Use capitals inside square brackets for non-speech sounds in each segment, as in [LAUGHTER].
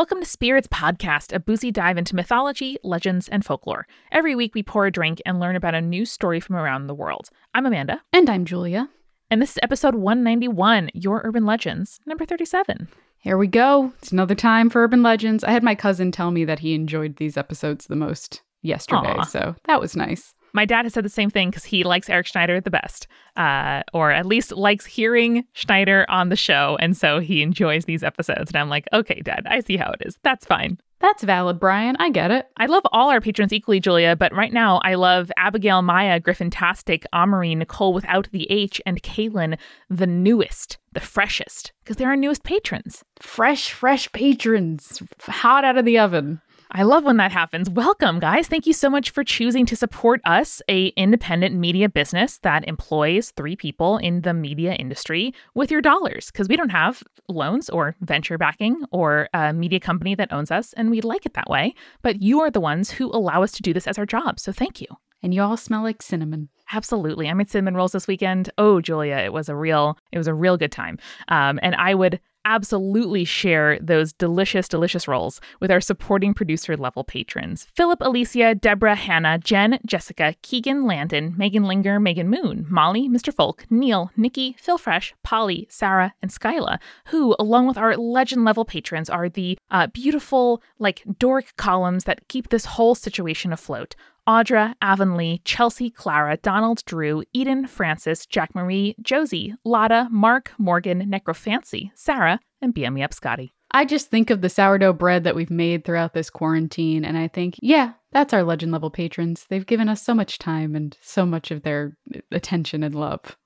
Welcome to Spirits Podcast, a boozy dive into mythology, legends, and folklore. Every week we pour a drink and learn about a new story from around the world. I'm Amanda. And I'm Julia. And this is episode 191 Your Urban Legends, number 37. Here we go. It's another time for Urban Legends. I had my cousin tell me that he enjoyed these episodes the most yesterday, Aw. so that was nice. My dad has said the same thing because he likes Eric Schneider the best, uh, or at least likes hearing Schneider on the show. And so he enjoys these episodes. And I'm like, okay, dad, I see how it is. That's fine. That's valid, Brian. I get it. I love all our patrons equally, Julia, but right now I love Abigail, Maya, Griffin Tastic, Amory, Nicole without the H, and Kaylin, the newest, the freshest, because they're our newest patrons. Fresh, fresh patrons, hot out of the oven. I love when that happens. Welcome, guys. Thank you so much for choosing to support us, a independent media business that employs three people in the media industry with your dollars because we don't have loans or venture backing or a media company that owns us and we like it that way, but you are the ones who allow us to do this as our job. So thank you. And you all smell like cinnamon. Absolutely. I made cinnamon rolls this weekend. Oh, Julia, it was a real it was a real good time. Um, and I would absolutely share those delicious, delicious rolls with our supporting producer level patrons. Philip, Alicia, Deborah, Hannah, Jen, Jessica, Keegan, Landon, Megan Linger, Megan Moon, Molly, Mr. Folk, Neil, Nikki, Phil Fresh, Polly, Sarah, and Skyla, who, along with our legend level patrons, are the uh, beautiful, like Doric columns that keep this whole situation afloat. Audra, Avonlea, Chelsea, Clara, Donald, Drew, Eden, Francis, Jack Marie, Josie, Lotta, Mark, Morgan, Necrofancy, Sarah, and BM Up Scotty. I just think of the sourdough bread that we've made throughout this quarantine, and I think, yeah, that's our legend level patrons. They've given us so much time and so much of their uh, attention and love.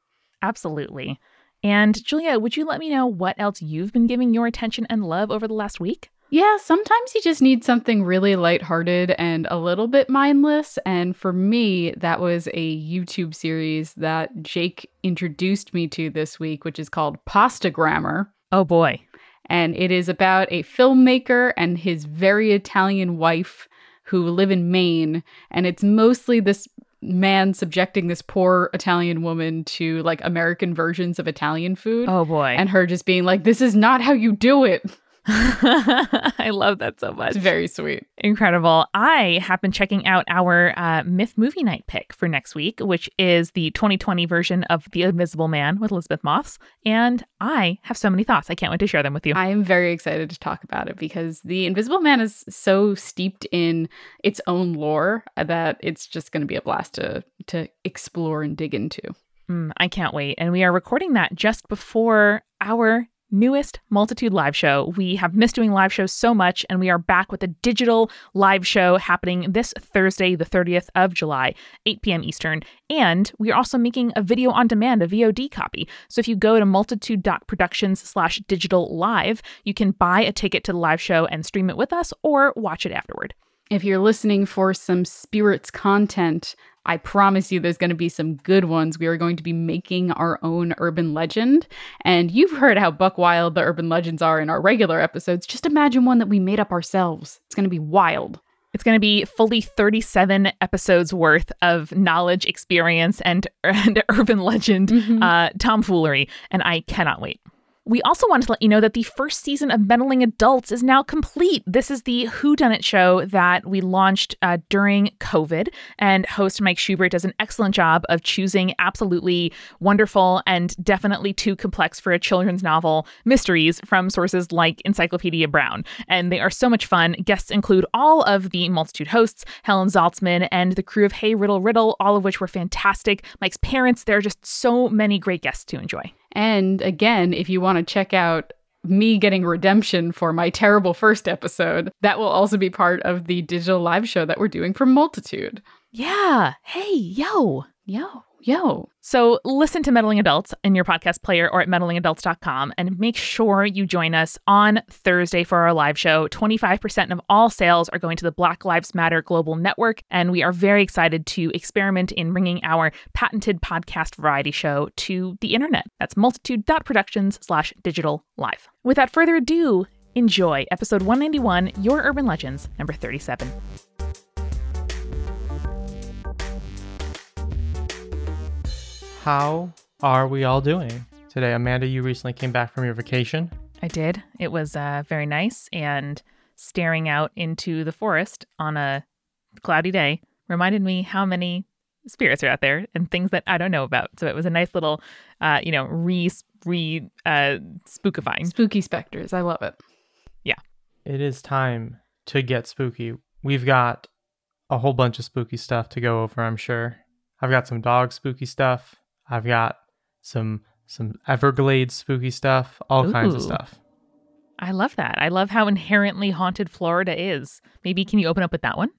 Absolutely. And Julia, would you let me know what else you've been giving your attention and love over the last week? Yeah, sometimes you just need something really lighthearted and a little bit mindless. And for me, that was a YouTube series that Jake introduced me to this week, which is called Pasta Grammar. Oh boy. And it is about a filmmaker and his very Italian wife who live in Maine. And it's mostly this man subjecting this poor Italian woman to like American versions of Italian food. Oh boy. And her just being like, this is not how you do it. [LAUGHS] I love that so much. It's very sweet. Incredible. I have been checking out our uh, Myth Movie Night pick for next week, which is the 2020 version of The Invisible Man with Elisabeth Moss. And I have so many thoughts. I can't wait to share them with you. I am very excited to talk about it because The Invisible Man is so steeped in its own lore that it's just going to be a blast to to explore and dig into. Mm, I can't wait. And we are recording that just before our newest Multitude live show. We have missed doing live shows so much, and we are back with a digital live show happening this Thursday, the 30th of July, 8 p.m. Eastern. And we are also making a video on demand, a VOD copy. So if you go to multitude.productions slash digital live, you can buy a ticket to the live show and stream it with us or watch it afterward. If you're listening for some spirits content, I promise you there's going to be some good ones. We are going to be making our own urban legend. And you've heard how buck wild the urban legends are in our regular episodes. Just imagine one that we made up ourselves. It's going to be wild. It's going to be fully 37 episodes worth of knowledge, experience, and, [LAUGHS] and urban legend Mhm. uh, tomfoolery. And I cannot wait. We also wanted to let you know that the first season of Meddling Adults is now complete. This is the Who Done It show that we launched uh, during COVID, and host Mike Schubert does an excellent job of choosing absolutely wonderful and definitely too complex for a children's novel mysteries from sources like Encyclopedia Brown. And they are so much fun. Guests include all of the multitude hosts, Helen Zaltzman, and the crew of Hey Riddle Riddle, all of which were fantastic. Mike's parents, there are just so many great guests to enjoy. And again, if you want to check out me getting redemption for my terrible first episode, that will also be part of the digital live show that we're doing for Multitude. Yeah. Hey, yo. Yo, yo. So listen to Meddling Adults in your podcast player or at meddlingadults.com and make sure you join us on Thursday for our live show. 25% of all sales are going to the Black Lives Matter Global Network, and we are very excited to experiment in bringing our patented podcast variety show to the internet. That's multitude.productions slash digital live. Without further ado, enjoy episode 191, Your Urban Legends, number 37. How are we all doing today? Amanda, you recently came back from your vacation. I did. It was uh, very nice and staring out into the forest on a cloudy day reminded me how many spirits are out there and things that I don't know about. So it was a nice little, uh, you know, re re uh, spookifying. Spooky specters. I love it. Yeah. It is time to get spooky. We've got a whole bunch of spooky stuff to go over, I'm sure. I've got some dog spooky stuff. I've got some some Everglades spooky stuff, all kinds of stuff. I love that. I love how inherently haunted Florida is. Maybe can you open up with that one?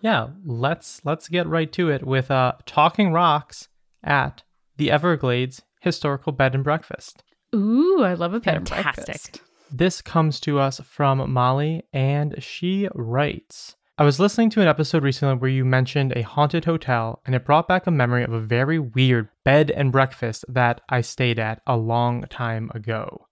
Yeah, let's let's get right to it with uh Talking Rocks at the Everglades Historical Bed and Breakfast. Ooh, I love a bed and breakfast. This comes to us from Molly, and she writes I was listening to an episode recently where you mentioned a haunted hotel, and it brought back a memory of a very weird bed and breakfast that I stayed at a long time ago.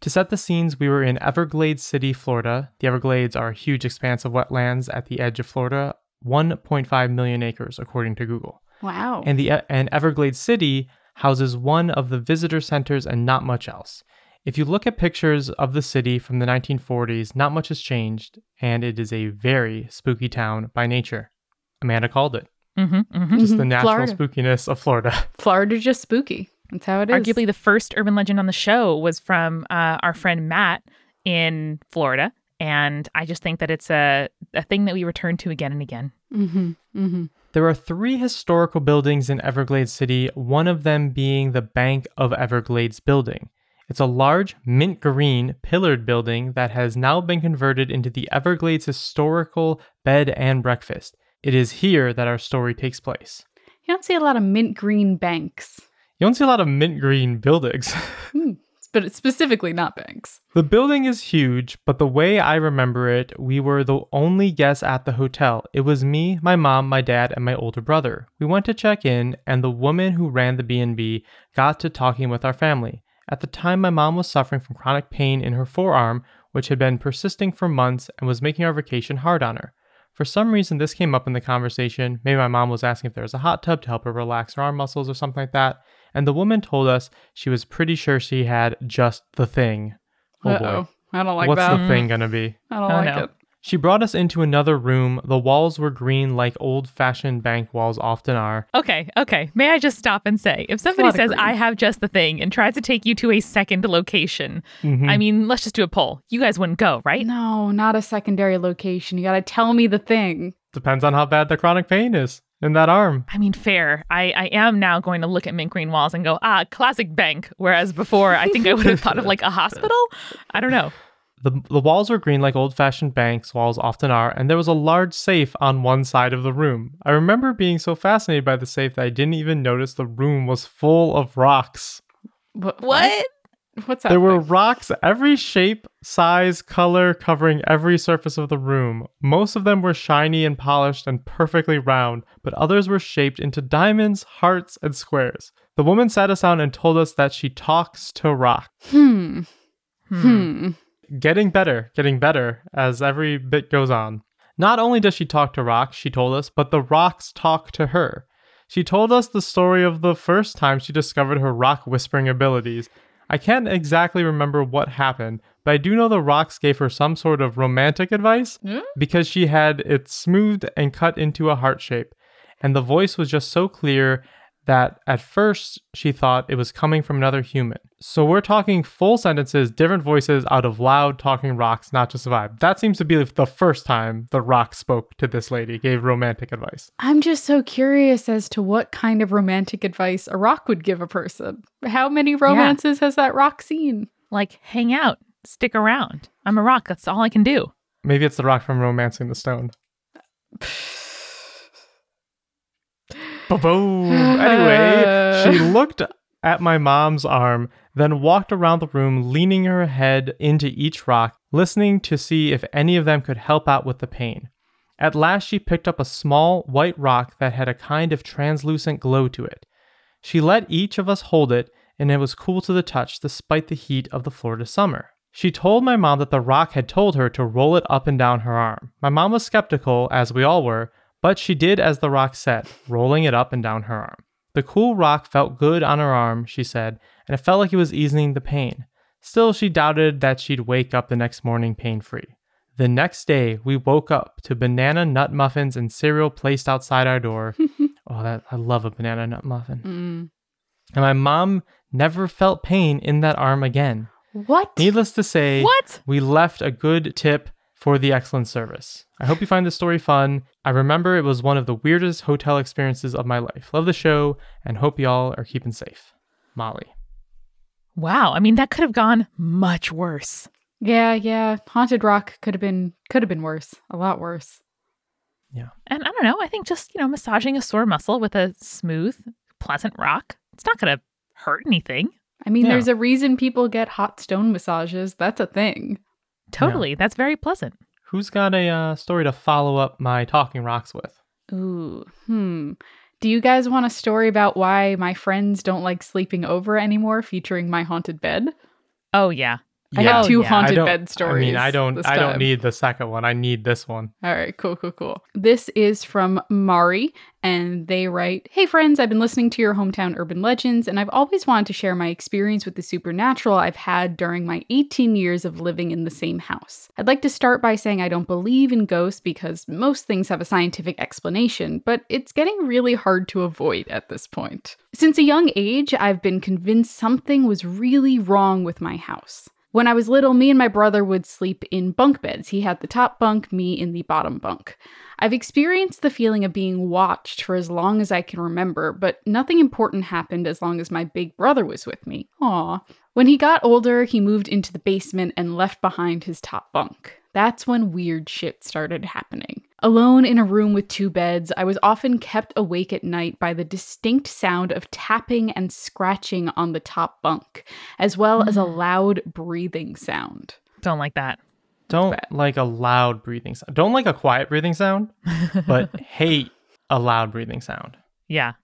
To set the scenes, we were in Everglades City, Florida. The Everglades are a huge expanse of wetlands at the edge of Florida, 1.5 million acres, according to Google Wow. and the and Everglades City houses one of the visitor centers and not much else. If you look at pictures of the city from the 1940s, not much has changed, and it is a very spooky town by nature. Amanda called it. Mm-hmm, mm-hmm. Just the Mhm. natural Florida. spookiness of Florida. [LAUGHS] Florida's just spooky. That's how it is. Arguably, the first urban legend on the show was from uh, our friend Matt in Florida. And I just think that it's a, a thing that we return to again and again. Mm-hmm. Mm-hmm. There are three historical buildings in Everglades City, one of them being the Bank of Everglades building. It's a large mint green pillared building that has now been converted into the Everglades Historical Bed and Breakfast. It is here that our story takes place. You don't see a lot of mint green banks, You don't see a lot of mint green buildings. [LAUGHS] Hmm, but it's specifically not banks. the building is huge, but the way I remember it, we were the only guests at the hotel. It was me, my mom, my dad, and my older brother. We went to check in, and the woman who ran the B&B got to talking with our family. At the time, my mom was suffering from chronic pain in her forearm, which had been persisting for months and was making our vacation hard on her. For some reason, this came up in the conversation. Maybe my mom was asking if there was a hot tub to help her relax her arm muscles or something like that. And the woman told us she was pretty sure she had just the thing. Oh Uh-oh. boy. I don't like What's that. the thing gonna be? I don't Oh, like no. it. She brought us into another room. The walls were green like old fashioned bank walls often are. Okay, okay. May I just stop and say, if somebody says. I have just the thing and tries to take you to a second location, Mhm. I mean, let's just do a poll. You guys wouldn't go, right? No, not a secondary location. You got to tell me the thing. Depends on how bad the chronic pain is in that arm. I mean, fair. I, I am now going to look at mint green walls and go, ah, classic bank. Whereas before, I think I would have thought of like a hospital. I don't know. The, the walls were green like old fashioned banks walls often are, and there was a large safe on one side of the room. I remember being so fascinated by the safe that I didn't even notice the room was full of rocks. What? What? What's that? There were rocks every shape, size, color, covering every surface of the room. Most of them were shiny and polished and perfectly round, but others were shaped into diamonds, hearts, and squares. The woman sat us down and told us that she talks to rock. Hmm. Hmm. Hmm. Getting better, getting better as every bit goes on. Not only does she talk to rocks, she told us, but the rocks talk to her. She told us the story of the first time she discovered her rock whispering abilities. I can't exactly remember what happened, but I do know the rocks gave her some sort of romantic advice Hmm? because she had it smoothed and cut into a heart shape. And the voice was just so clear that at first she thought it was coming from another human. So we're talking full sentences, different voices out of loud talking rocks, not just a vibe. That seems to be the first time the rock spoke to this lady, gave romantic advice. I'm just so curious as to what kind of romantic advice a rock would give a person. How many romances has that rock seen? Like, hang out, stick around. I'm a rock. That's all I can do. Maybe it's the rock from Romancing the Stone. [SIGHS] [LAUGHS] Anyway, she [LAUGHS] looked at my mom's arm, then walked around the room, leaning her head into each rock, listening to see if any of them could help out with the pain. At last, she picked up a small white rock that had a kind of translucent glow to it. She let each of us hold it, and it was cool to the touch despite the heat of the Florida summer. She told my mom that the rock had told her to roll it up and down her arm. My mom was skeptical, as we all were, but she did as the rock said, rolling it up and down her arm. The cool rock felt good on her arm, she said, and it felt like it was easing the pain. Still, she doubted that she'd wake up the next morning pain free. The next day, we woke up to banana nut muffins and cereal placed outside our door. [LAUGHS] oh, that I love a banana nut muffin. Mm. And my mom never felt pain in that arm again. What? Needless to say, What? we left a good tip for the excellent service. I hope you find this story fun. I remember it was one of the weirdest hotel experiences of my life. Love the show and hope y'all are keeping safe. Molly. Wow. I mean, that could have gone much worse. Yeah, yeah. Haunted Rock could have been could have been worse. A lot worse. Yeah. And I don't know. I think just, you know, massaging a sore muscle with a smooth, pleasant rock, it's not going to hurt anything. I mean, Yeah. there's a reason people get hot stone massages. That's a thing. Totally. That's very pleasant. Who's got a uh, story to follow up my talking rocks with? Ooh. Hmm. Do you guys want a story about why my friends don't like sleeping over anymore featuring my haunted bed? Oh, yeah. I Yeah. have two oh, yeah. Haunted bed stories. I mean, I don't. I don't need the second one. I need this one. All right, cool, cool, cool. This is from Mari, and they write Hey, friends, I've been listening to your hometown urban legends, and I've always wanted to share my experience with the supernatural I've had during my 18 years of living in the same house. I'd like to start by saying I don't believe in ghosts because most things have a scientific explanation, but it's getting really hard to avoid at this point. Since a young age, I've been convinced something was really wrong with my house. When I was little, me and my brother would sleep in bunk beds. He had the top bunk, me in the bottom bunk. I've experienced the feeling of being watched for as long as I can remember, but nothing important happened as long as my big brother was with me. Aw. When he got older, he moved into the basement and left behind his top bunk. That's when weird shit started happening. Alone in a room with two beds, I was often kept awake at night by the distinct sound of tapping and scratching on the top bunk, as well as a mm. loud breathing sound. Don't like that. Don't like a loud breathing sound. Don't like a quiet breathing sound, but [LAUGHS] hate a loud breathing sound. Yeah.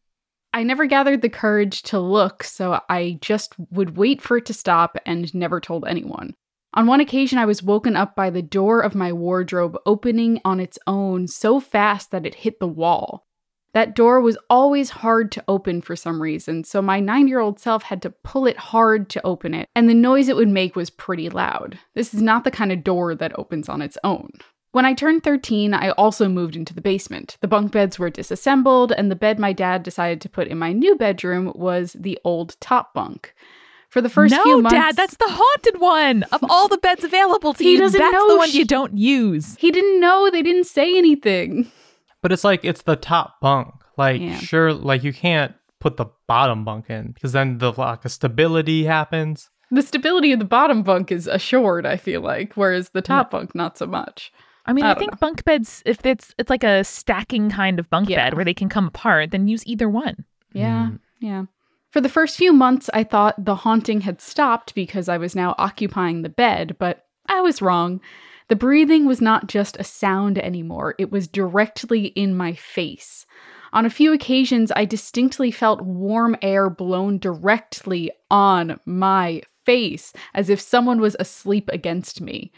I never gathered the courage to look, so I just would wait for it to stop and never told anyone. On one occasion, I was woken up by the door of my wardrobe opening on its own so fast that it hit the wall. That door was always hard to open for some reason, so my nine year old self had to pull it hard to open it, and the noise it would make was pretty loud. This is not the kind of door that opens on its own. When I turned 13, I also moved into the basement. The bunk beds were disassembled, and the bed my dad decided to put in my new bedroom was the old top bunk. For the first no, few months, Dad, that's the haunted one of all the beds available to He you. doesn't that's know the one sh- you don't use. he didn't know. They didn't say anything. But it's like it's the top bunk. Like Yeah. sure, like you can't put the bottom bunk in because then the lack of stability happens. The stability of the bottom bunk is assured. I feel like, whereas the top bunk not so much. I mean, I I, don't think bunk beds, if it's it's like a stacking kind of bunk Yeah. bed where they can come apart, then use either one. Yeah, mm. yeah. For the first few months, I thought the haunting had stopped because I was now occupying the bed, but I was wrong. The breathing was not just a sound anymore, it was directly in my face. On a few occasions, I distinctly felt warm air blown directly on my face, as if someone was asleep against me.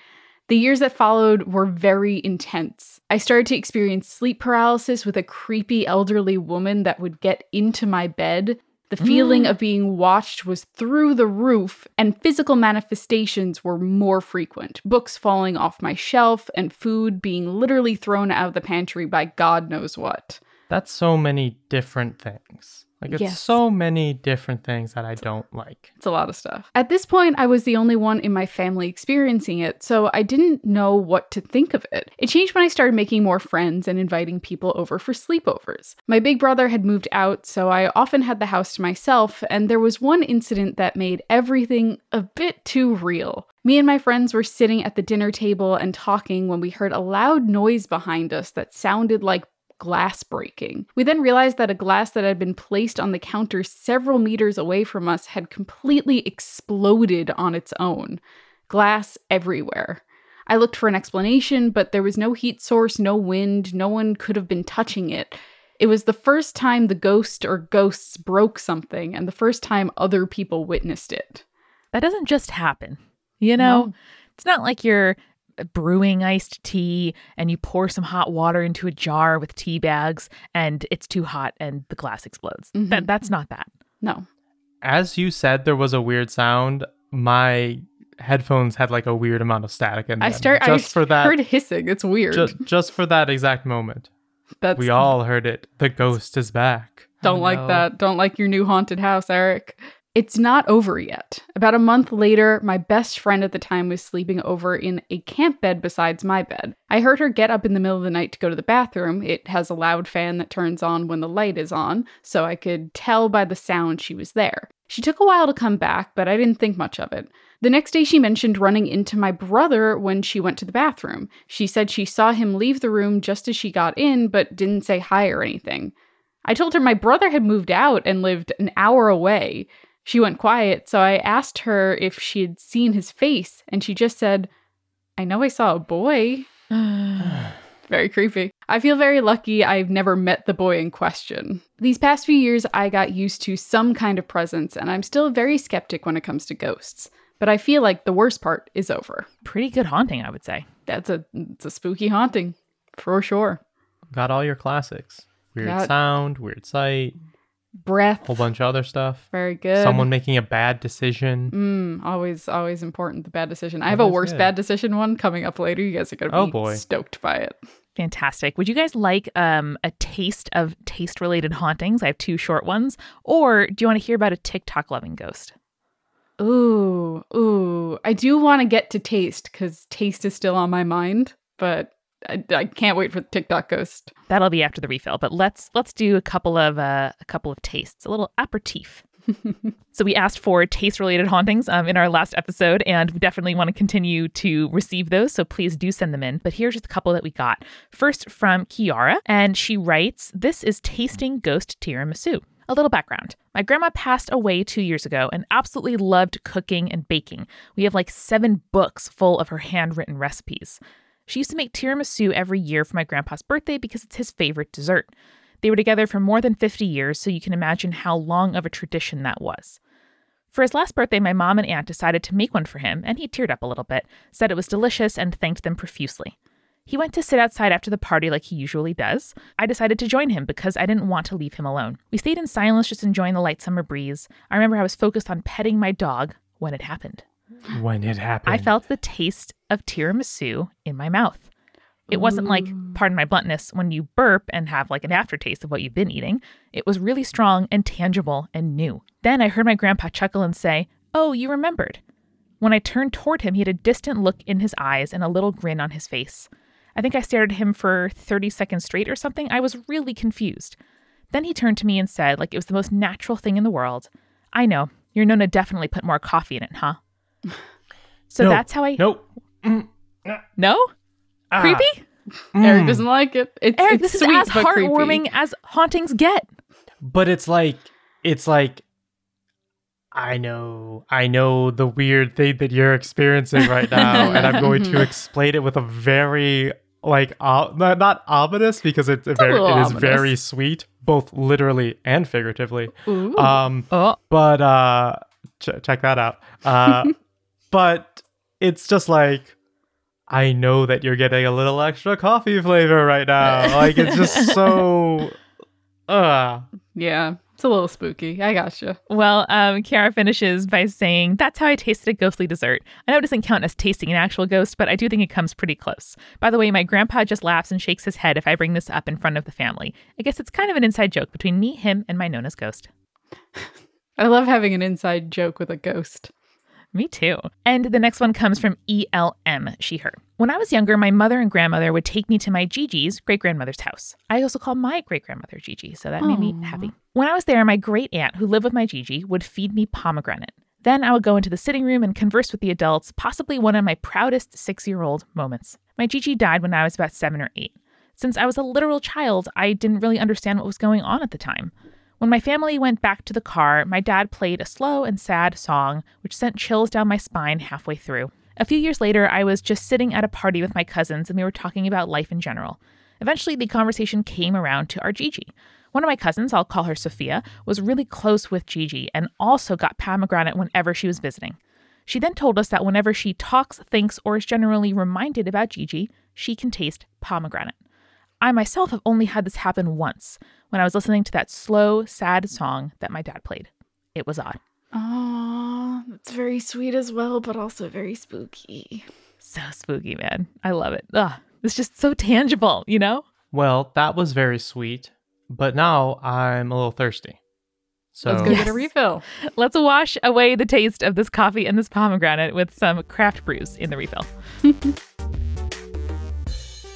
The years that followed were very intense. I started to experience sleep paralysis with a creepy elderly woman that would get into my bed. The feeling mm. of being watched was through the roof, and physical manifestations were more frequent. Books falling off my shelf, and food being literally thrown out of the pantry by God knows what. That's so many different things. Like it's Yes. so many different things that I don't like. It's a lot of stuff. At this point, I was the only one in my family experiencing it, so I didn't know what to think of it. It changed when I started making more friends and inviting people over for sleepovers. My big brother had moved out, so I often had the house to myself, and there was one incident that made everything a bit too real. Me and my friends were sitting at the dinner table and talking when we heard a loud noise behind us that sounded like glass breaking. We then realized that a glass that had been placed on the counter several meters away from us had completely exploded on its own. Glass everywhere. I looked for an explanation, but there was no heat source, no wind, no one could have been touching it. It was the first time the ghost or ghosts broke something, and the first time other people witnessed it. That doesn't just happen. You know, No. it's not like you're brewing iced tea and you pour some hot water into a jar with tea bags and it's too hot and the glass explodes. Mhm. That that's not that. No. As you said, there was a weird sound. My headphones had like a weird amount of static in them. I start. just I for that. heard hissing. It's weird. Just, just for that exact moment, That's we all heard it. The ghost is back. Don't Oh, like no. that. Don't like your new haunted house, Eric. It's not over yet. About a month later, my best friend at the time was sleeping over in a camp bed besides my bed. I heard her get up in the middle of the night to go to the bathroom. It has a loud fan that turns on when the light is on, so I could tell by the sound she was there. She took a while to come back, but I didn't think much of it. The next day, she mentioned running into my brother when she went to the bathroom. She said she saw him leave the room just as she got in, but didn't say hi or anything. I told her my brother had moved out and lived an hour away. She went quiet, so I asked her if she had seen his face, and she just said, I know I saw a boy. [SIGHS] Very creepy. I feel very lucky I've never met the boy in question. These past few years, I got used to some kind of presence, and I'm still very skeptic when it comes to ghosts. But I feel like the worst part is over. Pretty good haunting, I would say. That's a it's a spooky haunting, for sure. Got all your classics. Weird Got- sound, weird sight, Breath, a whole bunch of other stuff. very good. Someone making a bad decision. Mm, always, always important. The bad decision. I have a worse good. bad decision one coming up later. You guys are gonna be Oh, boy. stoked by it. Fantastic. Would you guys like um, a taste of taste related hauntings? I have two short ones. Or do you want to hear about a TikTok loving ghost? Ooh, ooh. I do want to get to taste because taste is still on my mind, but I, I can't wait for the TikTok ghost. That'll be after the refill, but let's let's do a couple of uh, a couple of tastes, a little aperitif. [LAUGHS] so we asked for taste related hauntings um, in our last episode, and we definitely want to continue to receive those. So please do send them in. But here's just a couple that we got. First from Kiara, and she writes, "This is tasting ghost tiramisu." A little background. My grandma passed away two years ago and absolutely loved cooking and baking. We have like seven books full of her handwritten recipes. She used to make tiramisu every year for my grandpa's birthday because it's his favorite dessert. They were together for more than 50 years, so you can imagine how long of a tradition that was. For his last birthday, my mom and aunt decided to make one for him, and he teared up a little bit, said it was delicious, and thanked them profusely. He went to sit outside after the party like he usually does. I decided to join him because I didn't want to leave him alone. We stayed in silence, just enjoying the light summer breeze. I remember I was focused on petting my dog when it happened. When it happened. I felt the taste of tiramisu in my mouth. It wasn't like, pardon my bluntness, when you burp and have like an aftertaste of what you've been eating. It was really strong and tangible and new. Then I heard my grandpa chuckle and say, Oh, you remembered. When I turned toward him, he had a distant look in his eyes and a little grin on his face. I think I stared at him for 30 seconds straight or something. I was really confused. Then he turned to me and said, like it was the most natural thing in the world, I know, your Nona definitely put more coffee in it, huh? So No. that's how I. Nope. No? Ah. Creepy? Eric Mm. doesn't like it. It's, Eric, it's this sweet, is as but creepy. heartwarming as hauntings get. But it's like it's like I know I know the weird thing that you're experiencing right now, [LAUGHS] and I'm going to explain it with a very like uh, not, not ominous because it's a very little it is ominous. very sweet, both literally and figuratively. Ooh. Um, Oh, but uh, ch- check that out. Uh, [LAUGHS] but it's just like. I know that you're getting a little extra coffee flavor right now. [LAUGHS] Like it's just so uh yeah, it's a little spooky. I gotcha. well, um, Kiara finishes by saying, That's how I tasted a ghostly dessert. I know it doesn't count as tasting an actual ghost, but I do think it comes pretty close. By the way, my grandpa just laughs and shakes his head if I bring this up in front of the family. I guess it's kind of an inside joke between me, him, and my Nona's ghost. [LAUGHS] I love having an inside joke with a ghost. Me too. And the next one comes from ELM, she, her. When I was younger, my mother and grandmother would take me to my Gigi's great grandmother's house. I also call my great grandmother Gigi, so that made me happy. When I was there, my great aunt, who lived with my Gigi, would feed me pomegranate. Then I would go into the sitting room and converse with the adults, possibly one of my proudest six year old moments. My Gigi died when I was about seven or eight. Since I was a literal child, I didn't really understand what was going on at the time. When my family went back to the car, my dad played a slow and sad song, which sent chills down my spine halfway through. A few years later, I was just sitting at a party with my cousins and we were talking about life in general. Eventually, the conversation came around to our Gigi. One of my cousins, I'll call her Sophia, was really close with Gigi and also got pomegranate whenever she was visiting. She then told us that whenever she talks, thinks, or is generally reminded about Gigi, she can taste pomegranate. I myself have only had this happen once when I was listening to that slow, sad song that my dad played. It was odd. Oh, that's very sweet as well, but also very spooky. So spooky, man. I love it. Ugh, it's just so tangible, you know? Well, that was very sweet, but now I'm a little thirsty. So Let's go Yes. get a refill. Let's wash away the taste of this coffee and this pomegranate with some craft brews in the refill. [LAUGHS]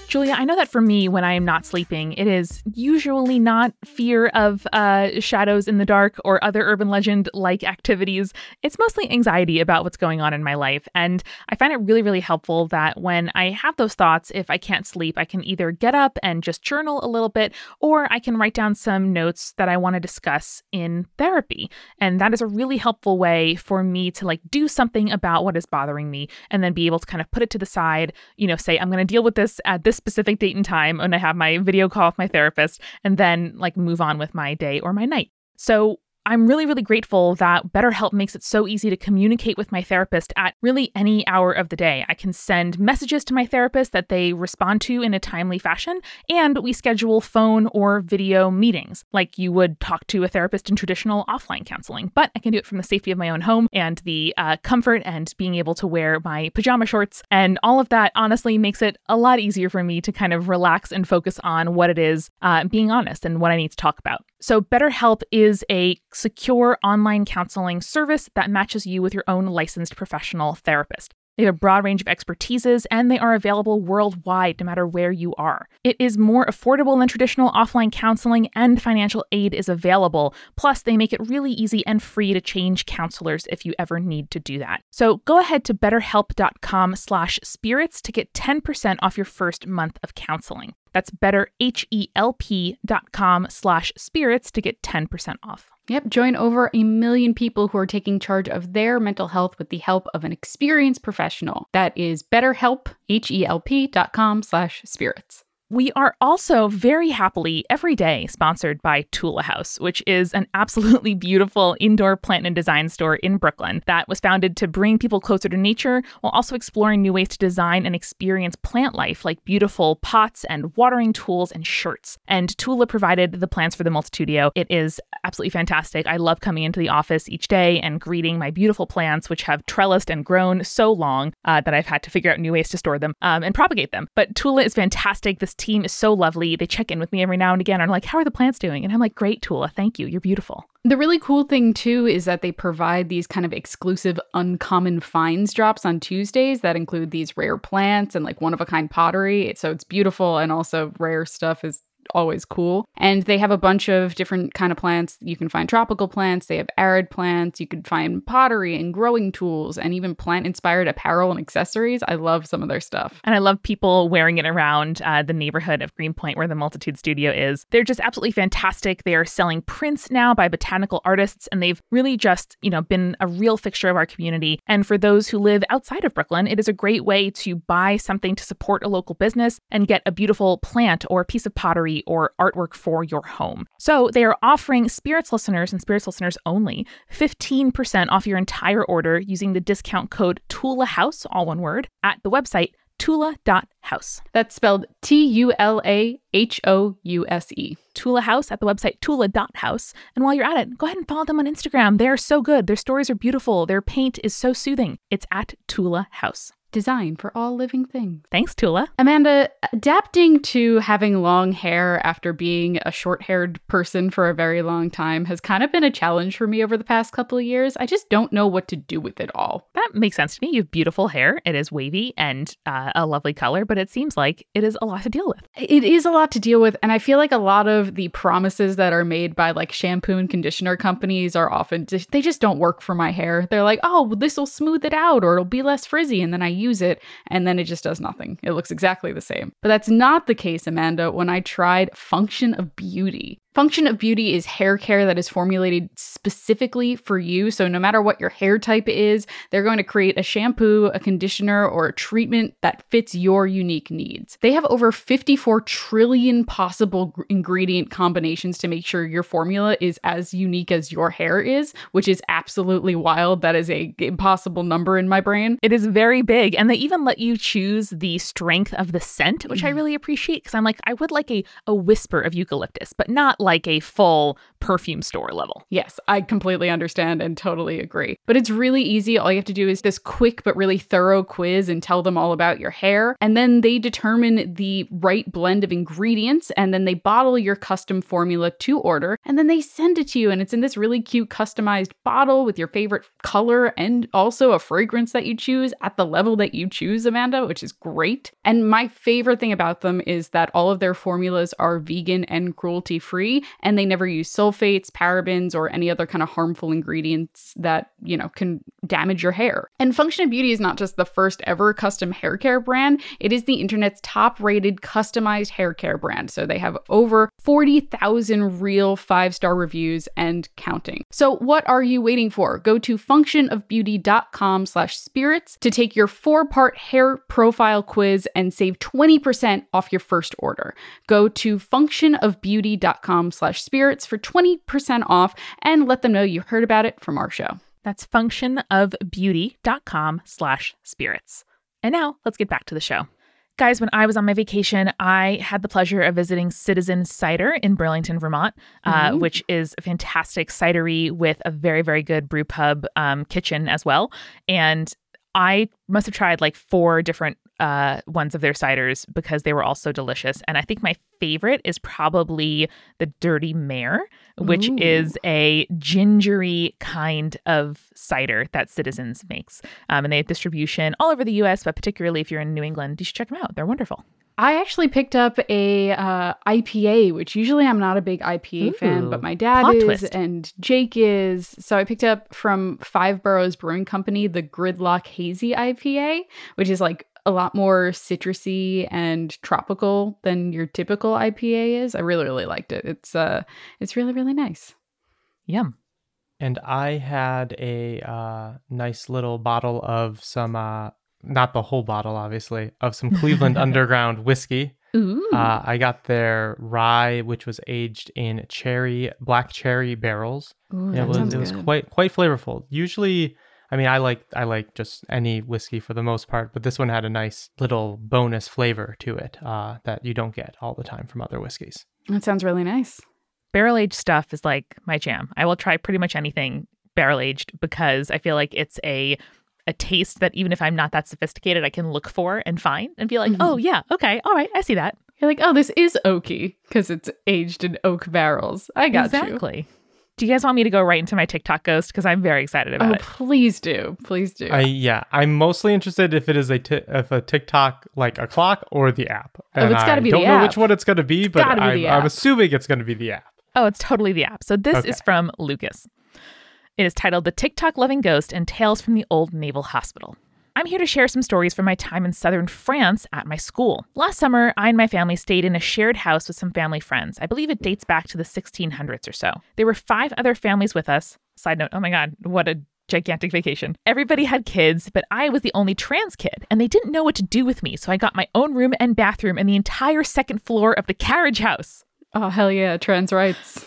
Julia, I know that for me, when I am not sleeping, it is usually not fear of uh, shadows in the dark or other urban legend like activities. It's mostly anxiety about what's going on in my life. And I find it really, really helpful that when I have those thoughts, if I can't sleep, I can either get up and just journal a little bit, or I can write down some notes that I want to discuss in therapy. And that is a really helpful way for me to like do something about what is bothering me and then be able to kind of put it to the side, you know, say, I'm going to deal with this at this specific date and time when I have my video call with my therapist, and then like move on with my day or my night. So I'm really, really grateful that BetterHelp makes it so easy to communicate with my therapist at really any hour of the day. I can send messages to my therapist that they respond to in a timely fashion, and we schedule phone or video meetings like you would talk to a therapist in traditional offline counseling. But I can do it from the safety of my own home and the uh, comfort and being able to wear my pajama shorts. And all of that honestly makes it a lot easier for me to kind of relax and focus on what it is, uh, being honest, and what I need to talk about. So, BetterHelp is a secure online counseling service that matches you with your own licensed professional therapist. They have a broad range of expertises and they are available worldwide no matter where you are. It is more affordable than traditional offline counseling and financial aid is available. Plus, they make it really easy and free to change counselors if you ever need to do that. So go ahead to betterhelp.com slash spirits to get 10% off your first month of counseling. That's betterhelp.com slash spirits to get 10% off. Yep, join over a million people who are taking charge of their mental health with the help of an experienced professional. That is betterhelp, H-E-L-P dot com slash spirits. We are also very happily every day sponsored by Tula House, which is an absolutely beautiful indoor plant and design store in Brooklyn that was founded to bring people closer to nature while also exploring new ways to design and experience plant life, like beautiful pots and watering tools and shirts. And Tula provided the plants for the Multitudio. It is absolutely fantastic. I love coming into the office each day and greeting my beautiful plants, which have trellised and grown so long uh, that I've had to figure out new ways to store them um, and propagate them. But Tula is fantastic. This team is so lovely. They check in with me every now and again and like, How are the plants doing? And I'm like, Great, Tula. Thank you. You're beautiful. The really cool thing too is that they provide these kind of exclusive uncommon finds drops on Tuesdays that include these rare plants and like one of a kind pottery. So it's beautiful and also rare stuff is always cool. And they have a bunch of different kind of plants. You can find tropical plants, they have arid plants, you can find pottery and growing tools and even plant inspired apparel and accessories. I love some of their stuff. And I love people wearing it around uh, the neighborhood of Greenpoint where the Multitude Studio is. They're just absolutely fantastic. They are selling prints now by botanical artists, and they've really just, you know, been a real fixture of our community. And for those who live outside of Brooklyn, it is a great way to buy something to support a local business and get a beautiful plant or a piece of pottery or artwork for your home. So they are offering Spirits listeners and Spirits listeners only 15% off your entire order using the discount code TULAHOUSE, all one word, at the website tula.house. That's spelled T U L A H O U S E. Tula House at the website tula.house. And while you're at it, go ahead and follow them on Instagram. They are so good. Their stories are beautiful. Their paint is so soothing. It's at Tula House. Design for all living things. Thanks, Tula. Amanda, adapting to having long hair after being a short haired person for a very long time has kind of been a challenge for me over the past couple of years. I just don't know what to do with it all. That makes sense to me. You have beautiful hair. It is wavy and uh, a lovely color, but it seems like it is a lot to deal with. It is a lot to deal with. And I feel like a lot of the promises that are made by like shampoo and conditioner companies are often, they just don't work for my hair. They're like, oh, well, this will smooth it out or it'll be less frizzy. And then I use it and then it just does nothing. It looks exactly the same. But that's not the case, Amanda, when I tried Function of Beauty. Function of Beauty is hair care that is formulated specifically for you. So, no matter what your hair type is, they're going to create a shampoo, a conditioner, or a treatment that fits your unique needs. They have over 54 trillion possible ingredient combinations to make sure your formula is as unique as your hair is, which is absolutely wild. That is a impossible number in my brain. It is very big. And they even let you choose the strength of the scent, which I mm. really appreciate because I'm like, I would like a, a whisper of eucalyptus, but not like a full perfume store level. Yes, I completely understand and totally agree. But it's really easy. All you have to do is this quick but really thorough quiz and tell them all about your hair. And then they determine the right blend of ingredients and then they bottle your custom formula to order and then they send it to you. And it's in this really cute customized bottle with your favorite color and also a fragrance that you choose at the level that you choose, Amanda, which is great. And my favorite thing about them is that all of their formulas are vegan and cruelty free and they never use sulfates, parabens, or any other kind of harmful ingredients that, you know, can damage your hair. And Function of Beauty is not just the first ever custom hair care brand, it is the internet's top rated customized hair care brand. So they have over 40,000 real five star reviews and counting. So what are you waiting for? Go to functionofbeauty.com slash spirits to take your four part hair profile quiz and save 20% off your first order. Go to functionofbeauty.com slash spirits for 20% off and let them know you heard about it from our show. That's functionofbeauty.com slash spirits. And now let's get back to the show. Guys, when I was on my vacation, I had the pleasure of visiting Citizen Cider in Burlington, Vermont, uh, Mhm. which is a fantastic cidery with a very, very good brew pub um, kitchen as well. And I must have tried like four different uh, ones of their ciders because they were all so delicious. And I think my favorite is probably the Dirty Mayor, which Ooh. is a gingery kind of cider that Citizens makes. Um, and they have distribution all over the US, but particularly if you're in New England, you should check them out. They're wonderful. I actually picked up a uh, IPA, which usually I'm not a big IPA fan, but my dad is twist. and Jake is. So I picked up from Five Boroughs Brewing Company the Gridlock Hazy IPA, which is like a lot more citrusy and tropical than your typical IPA is. I really really liked it. It's uh it's really really nice. Yum. And I had a uh, nice little bottle of some, uh, not the whole bottle, obviously, of some Cleveland [LAUGHS] Underground whiskey. Ooh. Uh, I got their rye, which was aged in cherry, black cherry barrels. Ooh, it was it was good. quite quite flavorful. Usually, I mean, I like I like just any whiskey for the most part, but this one had a nice little bonus flavor to it uh, that you don't get all the time from other whiskeys. That sounds really nice. Barrel aged stuff is like my jam. I will try pretty much anything barrel aged because I feel like it's a a taste that even if I'm not that sophisticated, I can look for and find and be like, Mhm. oh yeah, okay, all right, I see that. You're like, oh, this is oaky because it's aged in oak barrels. I got you. exactly. Do you guys want me to go right into my TikTok ghost? Because I'm very excited about it. Oh, it. please do. Please do. I yeah, I'm mostly interested if it is a if a TikTok like a clock or the app. Oh, it's gotta be. I be don't the know app. which one it's gonna be, but be I'm, the I'm assuming it's gonna be the app. Oh, it's totally the app. So this Okay. is from Lucas. It is titled The TikTok Loving Ghost and Tales from the Old Naval Hospital. I'm here to share some stories from my time in southern France at my school. Last summer, I and my family stayed in a shared house with some family friends. I believe it dates back to the 1600s or so. There were five other families with us. Side note, oh my God, what a gigantic vacation. Everybody had kids, but I was the only trans kid, and they didn't know what to do with me, so I got my own room and bathroom and the entire second floor of the carriage house. oh, hell yeah. Trans rights.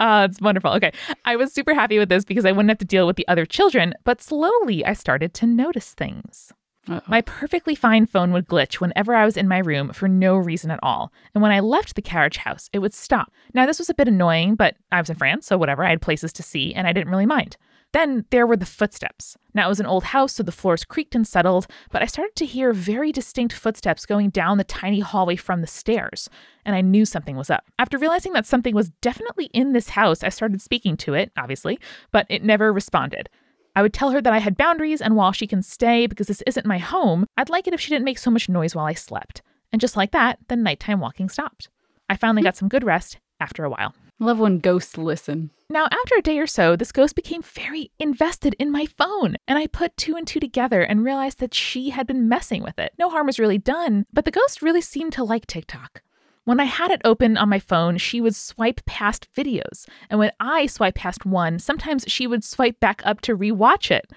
Uh, it's wonderful. Okay. I was super happy with this because I wouldn't have to deal with the other children, but slowly I started to notice things. Uh-oh. My perfectly fine phone would glitch whenever I was in my room for no reason at all. And when I left the carriage house, it would stop. Now, this was a bit annoying, but I was in France, so whatever. I had places to see, and I didn't really mind. Then there were the footsteps. Now, it was an old house, so the floors creaked and settled, but I started to hear very distinct footsteps going down the tiny hallway from the stairs, and I knew something was up. After realizing that something was definitely in this house, I started speaking to it, obviously, but it never responded. I would tell her that I had boundaries, and while she can stay because this isn't my home, I'd like it if she didn't make so much noise while I slept. And just like that, the nighttime walking stopped. I finally hmm. got some good rest after a while. Love when ghosts listen. Now, after a day or so, this ghost became very invested in my phone, and I put two and two together and realized that she had been messing with it. No harm was really done, but the ghost really seemed to like TikTok. When I had it open on my phone, she would swipe past videos, and when I swipe past one, sometimes she would swipe back up to rewatch it.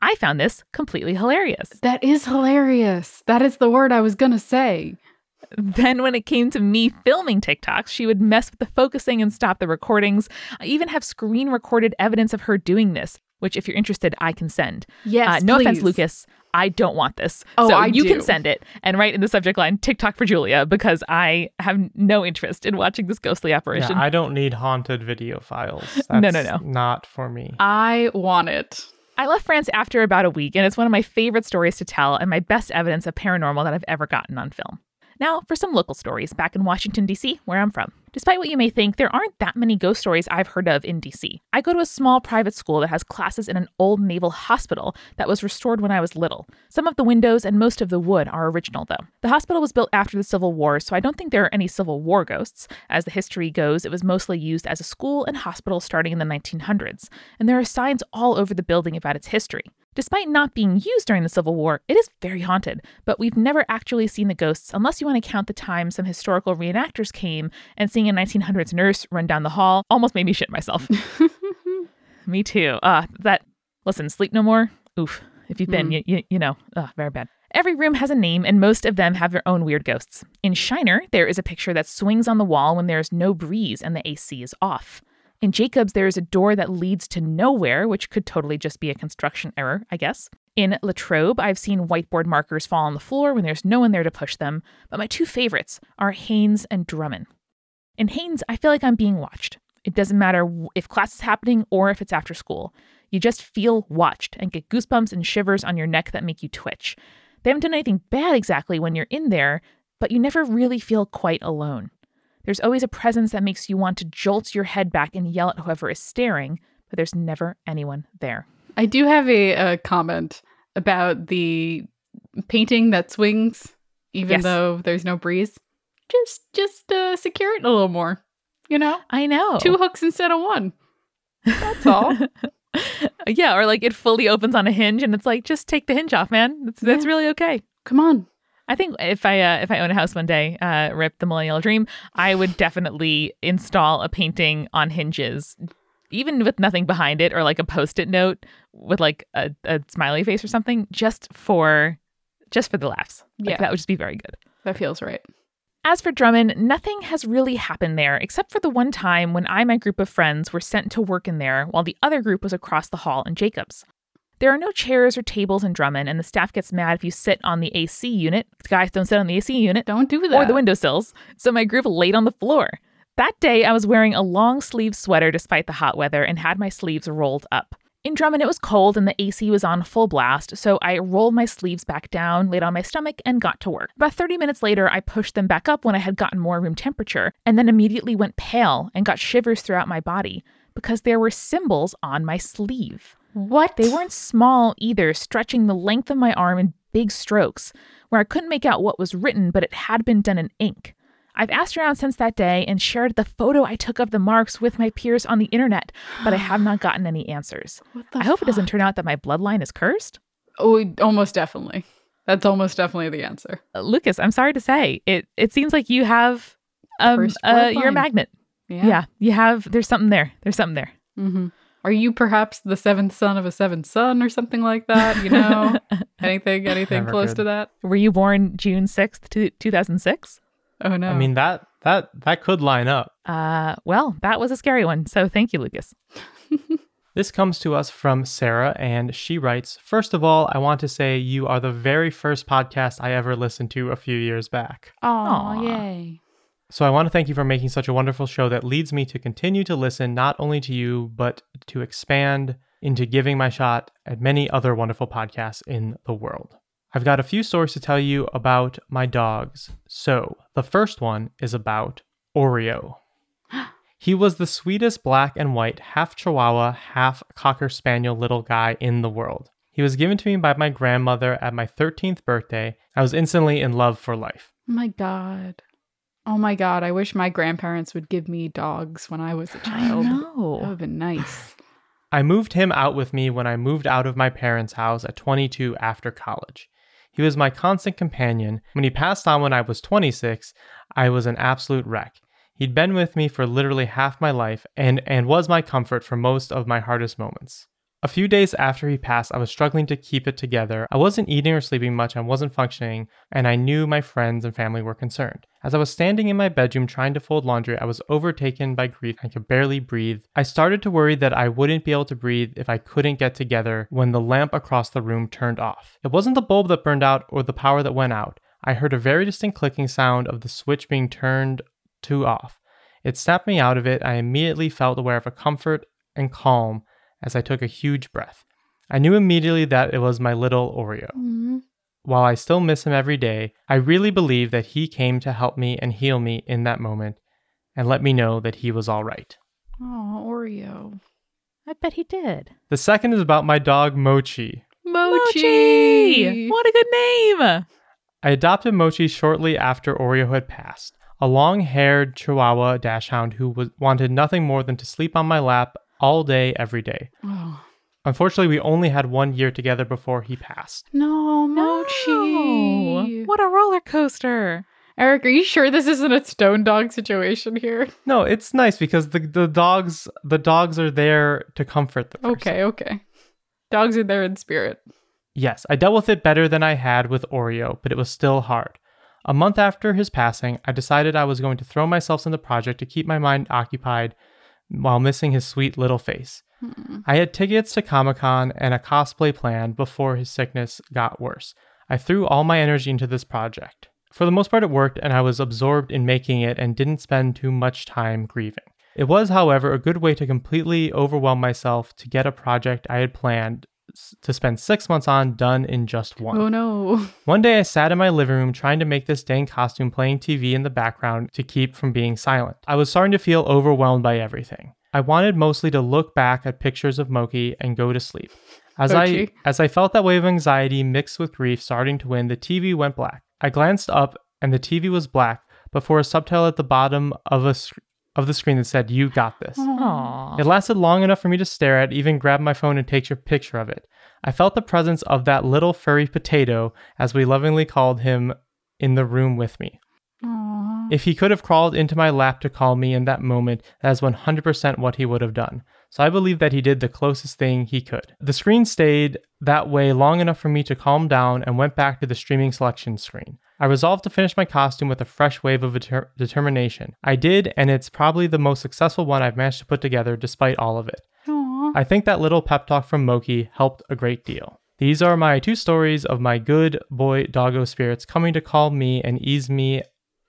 I found this completely hilarious. That is hilarious. That is the word I was going to say. Then, when it came to me filming TikToks, she would mess with the focusing and stop the recordings. I even have screen recorded evidence of her doing this. which, if you're interested, I can send. Yes. Uh, no offense. Lucas. I don't want this. Oh, so I you can send it and write in the subject line TikTok for Julia because I have no interest in watching this ghostly Yeah, apparition. I don't need haunted video files. [LAUGHS] No, no, no. Not for me. I want it. I left France after about a week, and it's one of my favorite stories to tell and my best evidence of paranormal that I've ever gotten on film. Now, for some local stories back in Washington, D.C., where I'm from. Despite what you may think, there aren't that many ghost stories I've heard of in D.C. I go to a small private school that has classes in an old naval hospital that was restored when I was little. Some of the windows and most of the wood are original, though. The hospital was built after the Civil War, so I don't think there are any Civil War ghosts. As the history goes, it was mostly used as a school and hospital starting in the 1900s, and there are signs all over the building about its history. Despite not being used during the Civil War, it is very haunted, but we've never actually seen the ghosts unless you want to count the time some historical reenactors came and seeing a 1900s nurse run down the hall almost made me shit myself. [LAUGHS] [LAUGHS] me too. Uh, that, listen, sleep no more. Oof. If you've been, you, you, you know, uh, very bad. Every room has a name, and most of them have their own weird ghosts. In Shiner, there is a picture that swings on the wall when there is no breeze and the AC is off. In Jacobs, there is a door that leads to nowhere, which could totally just be a construction error, I guess. In Latrobe, I've seen whiteboard markers fall on the floor when there's no one there to push them, but my two favorites are Haynes and Drummond. In Haynes, I feel like I'm being watched. It doesn't matter if class is happening or if it's after school. You just feel watched and get goosebumps and shivers on your neck that make you twitch. They haven't done anything bad exactly when you're in there, but you never really feel quite alone. There's always a presence that makes you want to jolt your head back and yell at whoever is staring, but there's never anyone there. I do have a, a comment about the painting that swings, even Yes. though there's no breeze. Just, just uh, secure it a little more. You know, I know. two hooks instead of one. That's all. [LAUGHS] yeah, or like it fully opens on a hinge and it's like just take the hinge off, man. That's that's really okay. Come on. I think if I uh, if I own a house one day, uh, rip the millennial dream, I would [SIGHS] definitely install a painting on hinges, even with nothing behind it, or like a post-it note with like a, a smiley face or something, just for just for the laughs. Like, Yeah. that would just be very good. That feels right. As for Drummond, nothing has really happened there except for the one time when I and my group of friends were sent to work in there while the other group was across the hall in Jacobs. There are no chairs or tables in Drummond, and the staff gets mad if you sit on the AC unit. Guys, don't sit on the AC unit Don't do that. or the windowsills, so my group laid on the floor. That day, I was wearing a long sleeve sweater despite the hot weather and had my sleeves rolled up. In Drummond, it was cold and the AC was on full blast, so I rolled my sleeves back down, laid on my stomach, and got to work. About 30 minutes later, I pushed them back up when I had gotten more room temperature, and then immediately went pale and got shivers throughout my body because there were symbols on my sleeve. What? They weren't small either, stretching the length of my arm in big strokes, where I couldn't make out what was written, but it had been done in ink. I've asked around since that day and shared the photo I took of the marks with my peers on the internet, but I have not gotten any answers. [GASPS] What the I hope it doesn't turn out that my bloodline is cursed. Oh, almost definitely. That's almost definitely the answer. Uh, Lucas, I'm sorry to say, it it seems like you have um uh, you're a magnet. Yeah. you have there's something there. There's something there. hmm Are you perhaps the seventh son of a seventh son or something like that? You know, [LAUGHS] anything, anything Never close good. to that? Were you born June 6th, to 2006? Oh no. I mean that that that could line up. Uh, well, that was a scary one. So thank you, Lucas. [LAUGHS] This comes to us from Sarah, and she writes First of all, I want to say you are the very first podcast I ever listened to a few years back. oh Aw. yay. So I want to thank you for making such a wonderful show that leads me to continue to listen not only to you, but to expand into giving my shot at many other wonderful podcasts in the world. I've got a few stories to tell you about my dogs. So the first one is about Oreo. [GASPS] He was the sweetest black and white, half Chihuahua, half Cocker Spaniel little guy in the world. He was given to me by my grandmother at my 13th birthday. I was instantly in love for life. My god. Oh my god. I wish my grandparents would give me dogs when I was a child. I That would know. have been nice. I moved him out with me when I moved out of my parents' house at 22 after college. He was my constant companion. When he passed on when I was 26, I was an absolute wreck. He'd been with me for literally half my life and, and was my comfort for most of my hardest moments. A few days after he passed, I was struggling to keep it together. I wasn't eating or sleeping much, I wasn't functioning, and I knew my friends and family were concerned. As I was standing in my bedroom trying to fold laundry, I was overtaken by grief and could barely breathe. I started to worry that I wouldn't be able to breathe if I couldn't get together when the lamp across the room turned off. It wasn't the bulb that burned out or the power that went out. I heard a very distinct clicking sound of the switch being turned to off. It snapped me out of it. I immediately felt aware of a comfort and calm as I took a huge breath. I knew immediately that it was my little Oreo. Mm-hmm. While I still miss him every day, I really believe that he came to help me and heal me in that moment and let me know that he was all right. Oh, Oreo. I bet he did. The second is about my dog Mochi. Mochi. What a good name. I adopted Mochi shortly after Oreo had passed, a long haired Chihuahua dachshund who was, wanted nothing more than to sleep on my lap all day, every day. Oh, Unfortunately, we only had one year together before he passed. no, No. Mochi. What a roller coaster. Eric, are you sure this isn't a stone dog situation here? No, it's nice because the, the dogs the dogs are there to comfort the person. Okay, okay. Dogs are there in spirit. Yes, I dealt with it better than I had with Oreo, but it was still hard. A month after his passing, I decided I was going to throw myself in the project to keep my mind occupied while missing his sweet little face. Hmm. I had tickets to Comic Con and a cosplay plan before his sickness got worse. I threw all my energy into this project. For the most part, it worked, and I was absorbed in making it and didn't spend too much time grieving. It was, however, a good way to completely overwhelm myself to get a project I had planned to spend six months on done in just one. Oh no. [LAUGHS] One day I sat in my living room trying to make this dang costume playing TV in the background to keep from being silent. I was starting to feel overwhelmed by everything. I wanted mostly to look back at pictures of Moki and go to sleep. As I as I felt that wave of anxiety mixed with grief starting to win, the TV went black. I glanced up and the TV was black, but for a subtitle at the bottom of a sc- of the screen that said "You got this." Aww. It lasted long enough for me to stare at, even grab my phone and take a picture of it. I felt the presence of that little furry potato, as we lovingly called him, in the room with me. Aw. If he could have crawled into my lap to call me in that moment, that is 100% what he would have done. So I believe that he did the closest thing he could. The screen stayed that way long enough for me to calm down and went back to the streaming selection screen. I resolved to finish my costume with a fresh wave of deter- determination. I did, and it's probably the most successful one I've managed to put together despite all of it. Aw. I think that little pep talk from Moki helped a great deal. These are my two stories of my good boy doggo spirits coming to calm me and ease me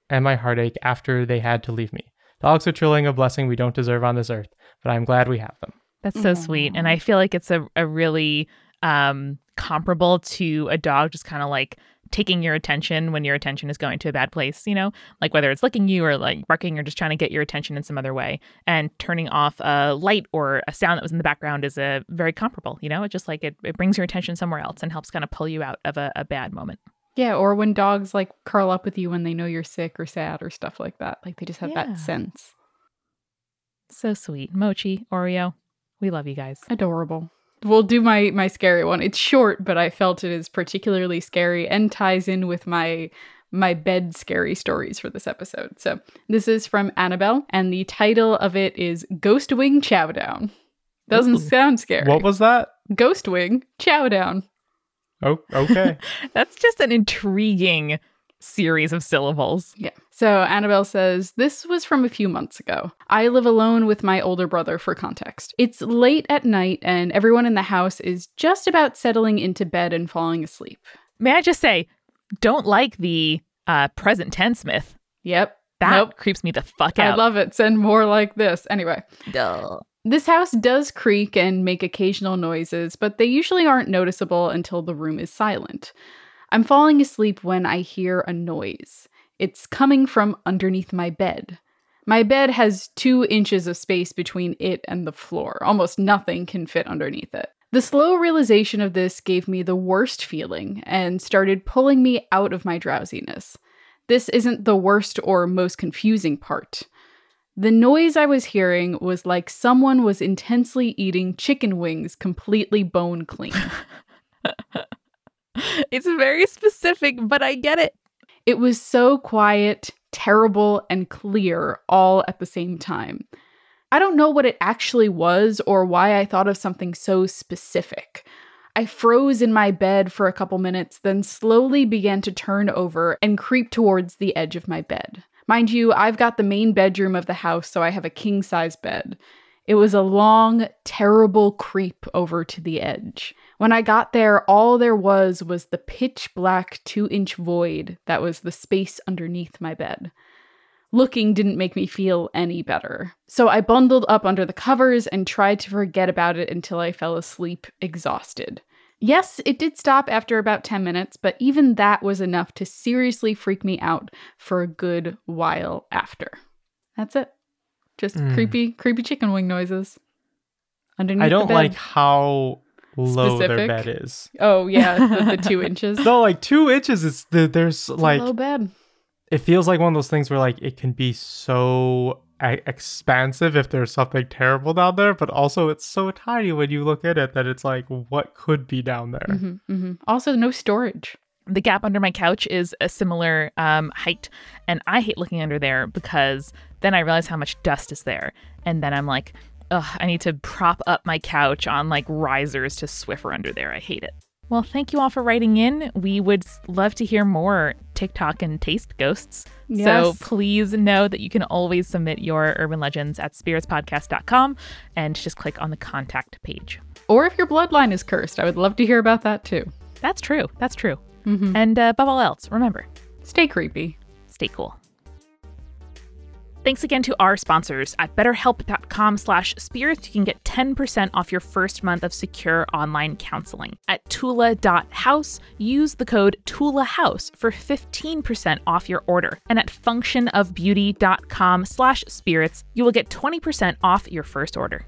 and my heartache after they had to leave me. Dogs are truly a blessing we don't deserve on this earth, but I'm glad we have them. That's so sweet. And I feel like it's a, a really um, comparable to a dog just kind of like taking your attention when your attention is going to a bad place, you know, like whether it's licking you or like barking or just trying to get your attention in some other way. And turning off a light or a sound that was in the background is a very comparable, you know, it just like it, it brings your attention somewhere else and helps kind of pull you out of a, a bad moment. Yeah, or when dogs like curl up with you when they know you're sick or sad or stuff like that. Like they just have Yeah. that sense. So sweet. Mochi, Oreo, we love you guys. Adorable. We'll do my my scary one. It's short, but I felt it is particularly scary and ties in with my my bed scary stories for this episode. So this is from Annabelle, and the title of it is Ghost Wing Chowdown. Doesn't sound scary. What was that? Ghost Wing Chowdown? Oh, okay. [LAUGHS] That's just an intriguing series of syllables. Yeah. So Annabelle says, This was from a few months ago. I live alone with my older brother for context. It's late at night, and everyone in the house is just about settling into bed and falling asleep. May I just say, don't like the uh, present tense myth. Yep. That Nope. creeps me the fuck out. I love it. Send more like this. Anyway, Duh. this house does creak and make occasional noises, but they usually aren't noticeable until the room is silent. I'm falling asleep when I hear a noise. It's coming from underneath my bed. My bed has two inches of space between it and the floor. Almost nothing can fit underneath it. The slow realization of this gave me the worst feeling and started pulling me out of my drowsiness. This isn't the worst or most confusing part. The noise I was hearing was like someone was intensely eating chicken wings completely bone clean. [LAUGHS] It's very specific, but I get it. It was so quiet, terrible, and clear all at the same time. I don't know what it actually was or why I thought of something so specific. I froze in my bed for a couple minutes, then slowly began to turn over and creep towards the edge of my bed. Mind you, I've got the main bedroom of the house, so I have a king size bed. It was a long, terrible creep over to the edge. When I got there, all there was was the pitch black two inch void that was the space underneath my bed. Looking didn't make me feel any better. So I bundled up under the covers and tried to forget about it until I fell asleep, exhausted. Yes, it did stop after about 10 minutes, but even that was enough to seriously freak me out for a good while after. That's it. Just Mm. creepy, creepy chicken wing noises. Underneath I the don't bed. like how low their bed is. Oh yeah, the, the [LAUGHS] two inches. No, like two inches is the, there's It's a like low bed. it feels like one of those things where like it can be so e- expansive if there's something terrible down there, but also it's so tiny when you look at it that it's like what could be down there. hmm hmm Also, no storage. The gap under my couch is a similar um, height, and I hate looking under there because then I realize how much dust is there, and then I'm like, ugh, I need to prop up my couch on like risers to Swiffer under there. I hate it. Well, thank you all for writing in. We would love to hear more TikTok and taste ghosts. So please know that you can always submit your urban legends at spiritspodcast.com and just click on the contact page. Or if your bloodline is cursed, I would love to hear about that too. That's true. That's true. Mhm. And uh, above all else, remember, Stay creepy. stay cool. Thanks again to our sponsors at betterhelp.com slash spirits. You can get 10% off your first month of secure online counseling. At tula.house, use the code TULAHOUSE for 15% off your order. And at functionofbeauty.com slash spirits, you will get 20% off your first order.